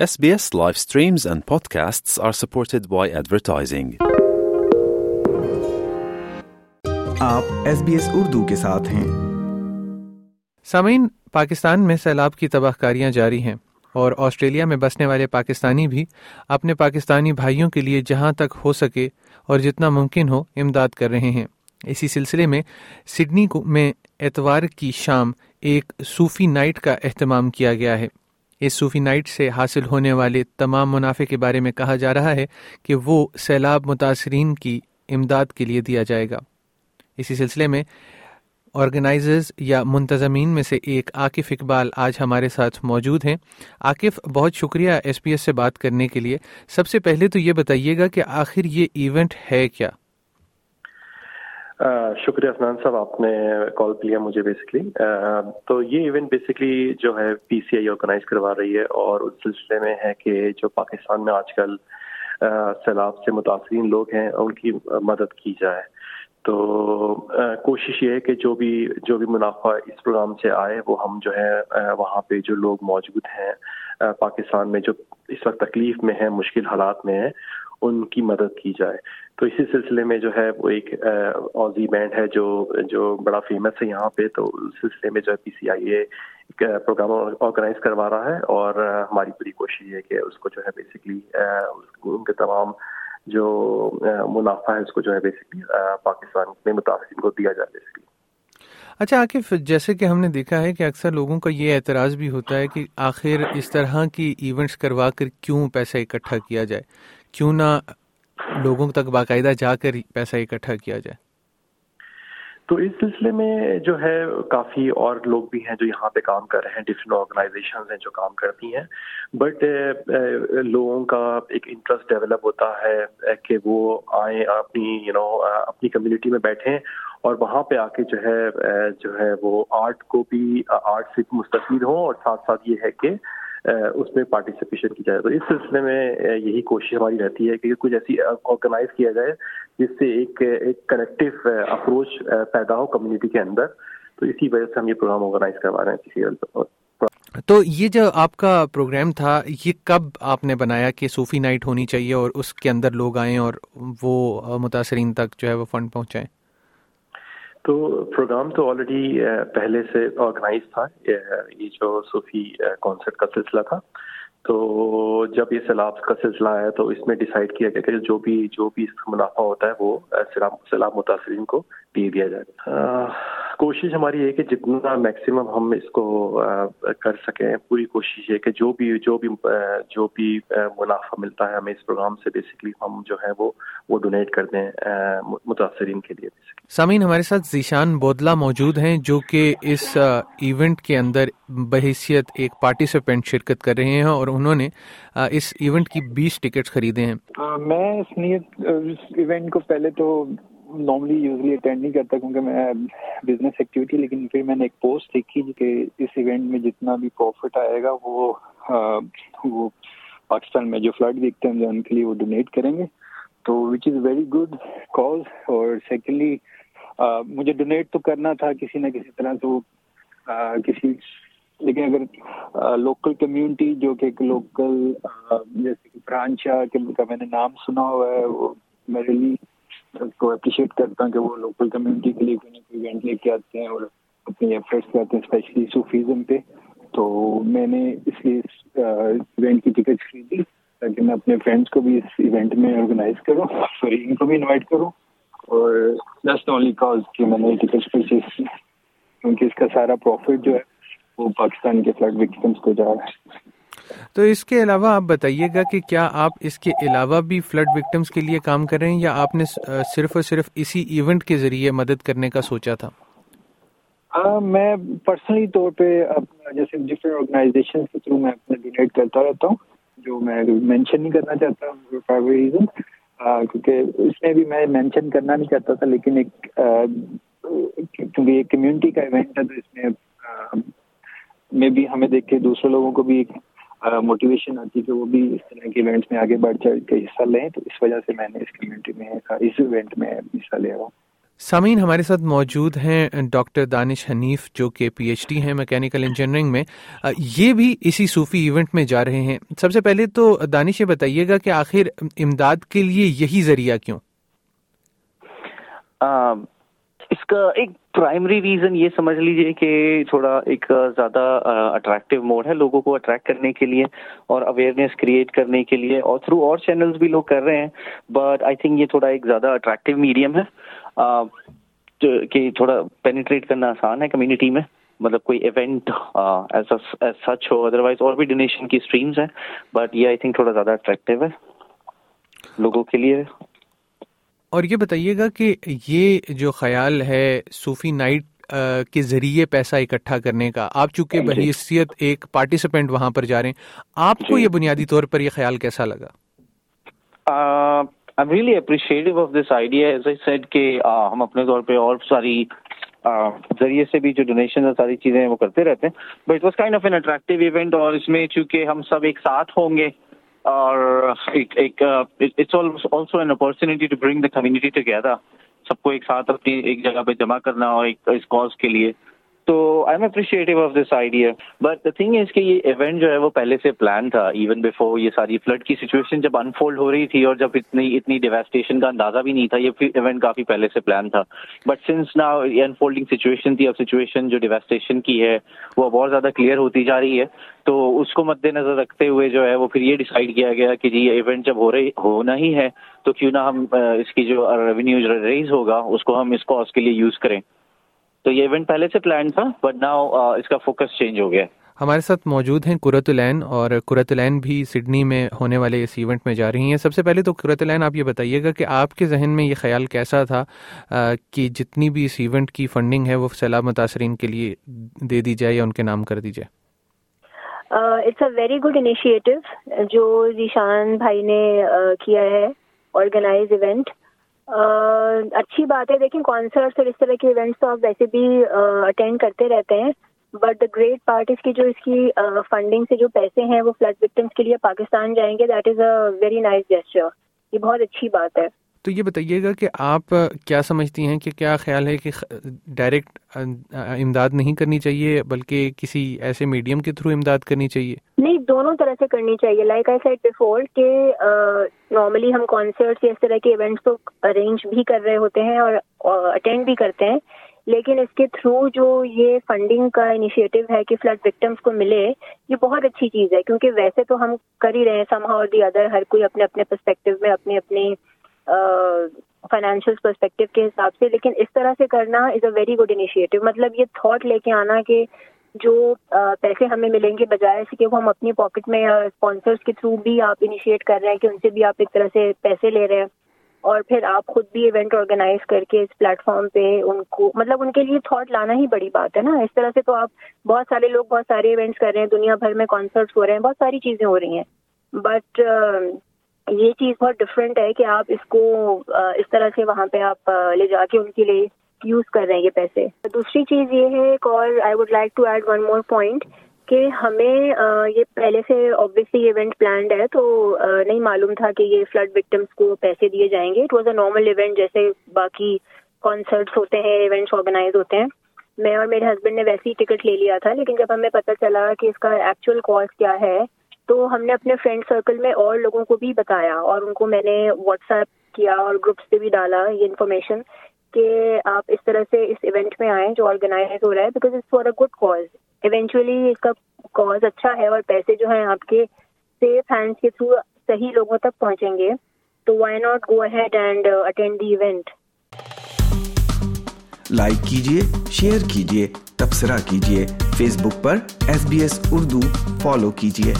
SBS live streams and podcasts are supported by advertising. آپ S B S Urdu کے ساتھ ہیں۔ سامعین پاکستان میں سیلاب کی تباہ کاریاں جاری ہیں اور آسٹریلیا میں بسنے والے پاکستانی بھی اپنے پاکستانی بھائیوں کے لیے جہاں تک ہو سکے اور جتنا ممکن ہو امداد کر رہے ہیں۔ اسی سلسلے میں سڈنی میں اتوار کی شام ایک صوفی نائٹ کا اہتمام کیا گیا ہے۔ اس صوفی نائٹ سے حاصل ہونے والے تمام منافع کے بارے میں کہا جا رہا ہے کہ وہ سیلاب متاثرین کی امداد کے لیے دیا جائے گا۔ اسی سلسلے میں آرگنائزرز یا منتظمین میں سے ایک عاقف اقبال آج ہمارے ساتھ موجود ہیں۔ عاقف بہت شکریہ ایس پی ایس سے بات کرنے کے لیے۔ سب سے پہلے تو یہ بتائیے گا کہ آخر یہ ایونٹ ہے کیا؟ شکریہ افنان صاحب، آپ نے کال کیا مجھے بیسکلی تو یہ ایونٹ بیسکلی جو ہے پی سی آئی آرگنائز کروا رہی ہے اور اس سلسلے میں ہے کہ جو پاکستان میں آج کل سیلاب سے متاثرین لوگ ہیں، ان کی مدد کی جائے۔ تو کوشش یہ ہے کہ جو بھی جو بھی منافع اس پروگرام سے آئے، وہ ہم جو ہے وہاں پہ جو لوگ موجود ہیں پاکستان میں جو اس وقت تکلیف میں ہیں، مشکل حالات میں ہیں ان کی مدد کی جائے۔ تو اسی سلسلے میں جو ہے وہ ایک اوزی بینڈ ہے جو جو بڑا فیمس ہے یہاں پہ، تو اس سلسلے میں جو ہے پی سی آئی اے پروگرام آرگنائز کروا رہا ہے اور ہماری پوری کوشش یہ ہے کہ اس کو جو ہے بیسکلی ان کے تمام جو منافع ہے اس کو جو ہے بیسکلی پاکستان میں متاثرین کو دیا جائے بیسکلی اچھا عاقف جیسے کہ ہم نے دیکھا ہے کہ اکثر لوگوں کا یہ اعتراض بھی ہوتا ہے کہ آخر اس طرح کی ایونٹس کروا کر کیوں پیسہ اکٹھا کیا جائے۔ کیوں نہ لوگوں تک باقاعدہ جا کر پیسہ اکٹھا کیا جائے؟ تو اس سلسلے میں جو ہے، کافی اور لوگ بھی ہیں جو یہاں پہ کام کر رہے ہیں ڈفرینٹ آرگنائزیشن ہیں جو کام کرتی ہیں۔ بٹ لوگوں کا ایک انٹرسٹ ڈیولپ ہوتا ہے کہ وہ آئیں، اپنی یو نو اپنی کمیونٹی میں بیٹھیں اور وہاں پہ آ کے جو ہے جو ہے وہ آرٹ کو بھی آرٹ سے مستفید ہوں۔ اور ساتھ ساتھ یہ ہے کہ اس میں پارٹیسپیشن کی جائے۔ تو اس سلسلے میں یہی کوشش ہماری رہتی ہے کہ کچھ ایسی آرگنائز کیا جائے جس سے ایک ایک کنیکٹو اپروچ پیدا ہو کمیونٹی کے اندر۔ تو اسی وجہ سے ہم یہ پروگرام آرگنائز کروا رہے ہیں تو یہ جو آپ کا پروگرام تھا، یہ کب آپ نے بنایا کہ صوفی نائٹ ہونی چاہیے اور اس کے اندر لوگ آئیں اور وہ متاثرین تک جو ہے وہ فنڈ پہنچائیں؟ تو پروگرام تو آلریڈی پہلے سے آرگنائز تھا یہ جو صوفی کانسرٹ کا سلسلہ تھا۔ تو جب یہ سیلاب کا سلسلہ آیا تو اس میں ڈیسائیڈ کیا گیا کہ جو بھی جو بھی اس کا منافع ہوتا ہے وہ سیلاب متاثرین کو دے دیا جائے۔ کوشش ہماری ہے کہ جتنا میکسیمم ہم اس کو کر سکیں پوری کوشش ہے کہ جو بھی جو بھی جو بھی منافع ملتا ہے ہمیں اس پروگرام سے بیسکلی ہم جو ہے وہ وہ ڈونیٹ کر دیں متاثرین کے لیے سامعین ہمارے ساتھ ذیشان بودلا موجود ہیں جو کہ اس ایونٹ کے اندر بحیثیت ایک پارٹیسپینٹ شرکت کر رہے ہیں اور انہوں نے اس ایونٹ کی بیس ٹکٹ خریدے ہیں۔ میں اس ایونٹ کو پہلے تو نارملی یوزلی اٹینڈ نہیں کرتا کیونکہ میں بزنس ایکٹیویٹی لیکن پھر میں نے ایک پوسٹ دیکھی کہ اس ایونٹ میں جتنا بھی پروفٹ آئے گا، وہ وہ پاکستان میں جو فلڈ دیکھتے ہیں، ان کے لیے وہ ڈونیٹ کریں گے۔ تو which is very good cause اور سیکنڈلی مجھے ڈونیٹ تو کرنا تھا کسی نہ کسی طرح تو کسی، لیکن اگر لوکل کمیونٹی جو کہ ایک لوکل جیسے کہ برانچا کا میں نے نام سنا ہوا ہے، وہ میں ریلی کو اپریشیٹ کرتا ہوں کہ وہ لوکل کمیونٹی کے لیے کوئی نہ کوئی ایونٹ لے کے آتے ہیں اور اپنی ایفرٹس کرتے ہیں اسپیشلی صوفیزم پہ. تو میں نے اس لیے اس ایونٹ کی ٹکٹ خریدی تاکہ میں اپنے فرینڈس کو بھی اس ایونٹ میں آرگنائز کروں سوری ان کو بھی انوائٹ کروں اور جسٹ اونلی کاز کہ میں نے ٹکٹ پرچیز کی۔ کیونکہ اس کا سارا پروفٹ جو ہے وہ پاکستان کے فلڈ وکٹمس کو جا رہا ہے۔ تو اس کے علاوہ آپ بتائیے گا کہ کیا آپ اس کے علاوہ بھی فلڈ وکٹمس کے لیے کام کر رہے ہیں یا آپ نے صرف اور صرف اسی ایونٹ کے ذریعے مدد کرنے کا سوچا تھا؟ میں پرسنلی طور پہ جیسے ڈفرینٹ آرگنائزیشن کے تھرو میں اپنا ڈونیٹ کرتا رہتا ہوں، جو میں مینشن نہیں کرنا چاہتا ہوں ریزن کیونکہ اس میں بھی میں مینشن کرنا نہیں چاہتا تھا، لیکن ایک کیونکہ ایک کمیونٹی کا ایونٹ ہے، تو اس میں میں بھی ہمیں دیکھ کے دوسرے لوگوں کو بھی ایک موٹیویشن آتی کہ وہ بھی اس طرح کے ایونٹس میں آگے بڑھ چڑھ کے حصہ لیں۔ تو اس وجہ سے میں نے اس کمیونٹی میں اس ایونٹ میں حصہ لیا ہوں۔ سامعین ہمارے ساتھ موجود ہیں ڈاکٹر دانش حنیف جو کہ پی ایچ ڈی ہیں میکینیکل انجینئرنگ میں۔ یہ بھی اسی صوفی ایونٹ میں جا رہے ہیں۔ سب سے پہلے تو دانش یہ بتائیے گا کہ آخر امداد کے لیے یہی ذریعہ کیوں؟ ایک پرائمری ریزن یہ سمجھ لیجیے کہ تھوڑا ایک زیادہ اٹریکٹیو موڈ ہے لوگوں کو اٹریکٹ کرنے کے لیے اور اویئرنیس کریٹ کرنے کے لیے اور تھرو اور چینلز بھی لوگ کر رہے ہیں بٹ آئی تھنک یہ تھوڑا ایک زیادہ اٹریکٹیو میڈیم ہے کہ تھوڑا پینیٹریٹ کرنا آسان ہے کمیونٹی میں مطلب کوئی ایونٹ سچ ہو ادروائز اور بھی ڈونیشن کی اسٹریمس ہیں بٹ یہ آئی تھنک تھوڑا زیادہ اٹریکٹیو ہے لوگوں کے لیے۔ اور یہ بتائیے گا کہ یہ جو خیال ہے صوفی نائٹ کے ذریعے پیسہ اکٹھا کرنے کا آپ چونکہ جی۔ بحیثیت ایک پارٹیسپینٹ وہاں پر جا رہے ہیں آپ کو جی۔ یہ بنیادی طور پر یہ خیال کیسا لگا I'm really appreciative of this idea. As I said کہ ہم اپنے طور پہ اور ساری ذریعے سے بھی جو ڈونیشن اور ساری چیزیں وہ کرتے رہتے ہیں but was kind of an attractive event اور اس میں چونکہ ہم سب ایک ساتھ ہوں گے اور ایک it's also an opportunity to bring the community together سب کو ایک ساتھ اپنی ایک جگہ پہ جمع کرنا اور ایک اس کاز کے لیے۔ تو I am appreciative of this idea but the thing is کہ یہ ایونٹ جو ہے وہ پہلے سے پلان تھا. ایون بفور یہ ساری فلڈ کی سچویشن جب انفولڈ ہو رہی تھی اور جب اتنی اتنی ڈیویسٹیشن کا اندازہ بھی نہیں تھا، یہ ایونٹ کافی پہلے سے پلان تھا. بٹ سنس نا یہ انفولڈنگ سچویشن تھی اب سچویشن جو ڈیویسٹیشن کی ہے وہ اب اور زیادہ کلیئر ہوتی جا رہی ہے، تو اس کو مد نظر رکھتے ہوئے جو ہے وہ پھر یہ ڈیسائیڈ کیا گیا کہ جی یہ ایونٹ جب ہو رہی، ہونا ہی ہے، تو کیوں نہ ہم اس کی جو ریونیو ریز ہوگا، اس کو ہم اس کاز کے لیے یوز کریں۔ تو یہ ایونٹ پہلے سے پلان تھا بٹ ناؤ اس کا فوکس چینج ہو گیا ہمارے ساتھ موجود ہیں قرت العین اور قرت العین بھی سڈنی میں ہونے والے اس ایونٹ میں جا رہی ہیں۔ سب سے پہلے تو قرت العین آپ یہ بتائیے گا کہ آپ کے ذہن میں یہ خیال کیسا تھا کہ جتنی بھی اس ایونٹ کی فنڈنگ ہے وہ سیلاب متاثرین کے لیے دے دی جائے یا ان کے نام کر دی جائے؟ It's a very good initiative جو ذیشان بھائی نے کیا ہے آرگنائز ایونٹ اچھی بات ہے۔ دیکھیں کانسرٹس اور اس طرح کے ایونٹس تو آپ ویسے بھی اٹینڈ کرتے رہتے ہیں۔ بٹ دا گریٹ پارٹ اس کی جو اس کی فنڈنگ سے جو پیسے ہیں وہ فلڈ وکٹمس کے لیے پاکستان جائیں گے۔ That is a very nice gesture یہ بہت اچھی بات ہے۔ تو یہ بتائیے گا کہ آپ کیا سمجھتی ہیں کہ کیا خیال ہے کہ ڈائریکٹ امداد نہیں کرنی چاہیے بلکہ کسی ایسے میڈیم کے تھرو امداد کرنی چاہیے؟ نہیں، دونوں طرح سے کرنی چاہیے. لائک آئی سیٹ بفور کہ نارملی ہم کانسرٹ یا اس طرح کے ایونٹس تو ارینج بھی کر رہے ہوتے ہیں اور اٹینڈ بھی کرتے ہیں. لیکن اس کے تھرو جو یہ فنڈنگ کا انیشیٹو ہے کہ فلڈ وکٹمس کو ملے، یہ بہت اچھی چیز ہے. کیونکہ ویسے تو ہم کر ہی رہے ہیں سم اور دی ادر ہر کوئی اپنے اپنے پرسپیکٹو میں، اپنے اپنے فائنینشیل پرسپیکٹو کے حساب سے، لیکن اس طرح سے کرنا is a very good initiative مطلب یہ تھاٹ لے کے آنا کہ جو پیسے ہمیں ملیں گے بجائے سے کہ وہ ہم اپنی پاکٹ میں یا اسپانسرس کے تھرو بھی آپ انیشیٹ کر رہے ہیں کہ ان سے بھی آپ ایک طرح سے پیسے لے رہے ہیں۔ اور پھر آپ خود بھی ایونٹ آرگنائز کر کے اس پلیٹ فارم پہ ان کو مطلب ان کے لیے تھاٹ لانا ہی بڑی بات ہے نا۔ اس طرح سے تو آپ بہت سارے لوگ بہت سارے ایونٹس کر رہے ہیں، دنیا بھر میں کانسرٹس ہو رہے ہیں، بہت ساری چیزیں ہو رہی ہیں۔ بٹ یہ چیز بہت ڈفرینٹ ہے کہ آپ اس کو اس طرح سے وہاں پہ آپ لے جا کے ان کے لیے یوز کر رہے ہیں یہ پیسے۔ دوسری چیز یہ ہے، ایک اور I would like to add one more point کہ ہمیں یہ پہلے سے اوبیسلی ایونٹ پلانڈ ہے تو نہیں معلوم تھا کہ یہ فلڈ وکٹمس کو پیسے دیے جائیں گے۔ It was a normal event جیسے باقی کانسرٹس ہوتے ہیں ایونٹس آرگنائز ہوتے ہیں۔ میں اور میرے ہسبینڈ نے ویسے ہی ٹکٹ لے لیا تھا، لیکن جب ہمیں پتہ چلا کہ اس کا ایکچوئل کاسٹ کیا ہے تو ہم نے اپنے فرینڈ سرکل میں اور لوگوں کو بھی بتایا اور ان کو میں نے واٹس ایپ کیا اور گروپس پہ بھی ڈالا یہ انفارمیشن کہ آپ اس طرح سے اس ایونٹ میں آئیں جو آرگنائز ہو رہا ہے because it's for a good cause eventually اس کا کاز اچھا ہے اور پیسے جو ہیں آپ کے سیف ہینڈس کے تھرو صحیح لوگوں تک پہنچیں گے تو why not go ahead and attend the event like کیجیے شیئر کیجیے تبصرہ کیجیے فیس بک پر S B S Urdu follow کیجیے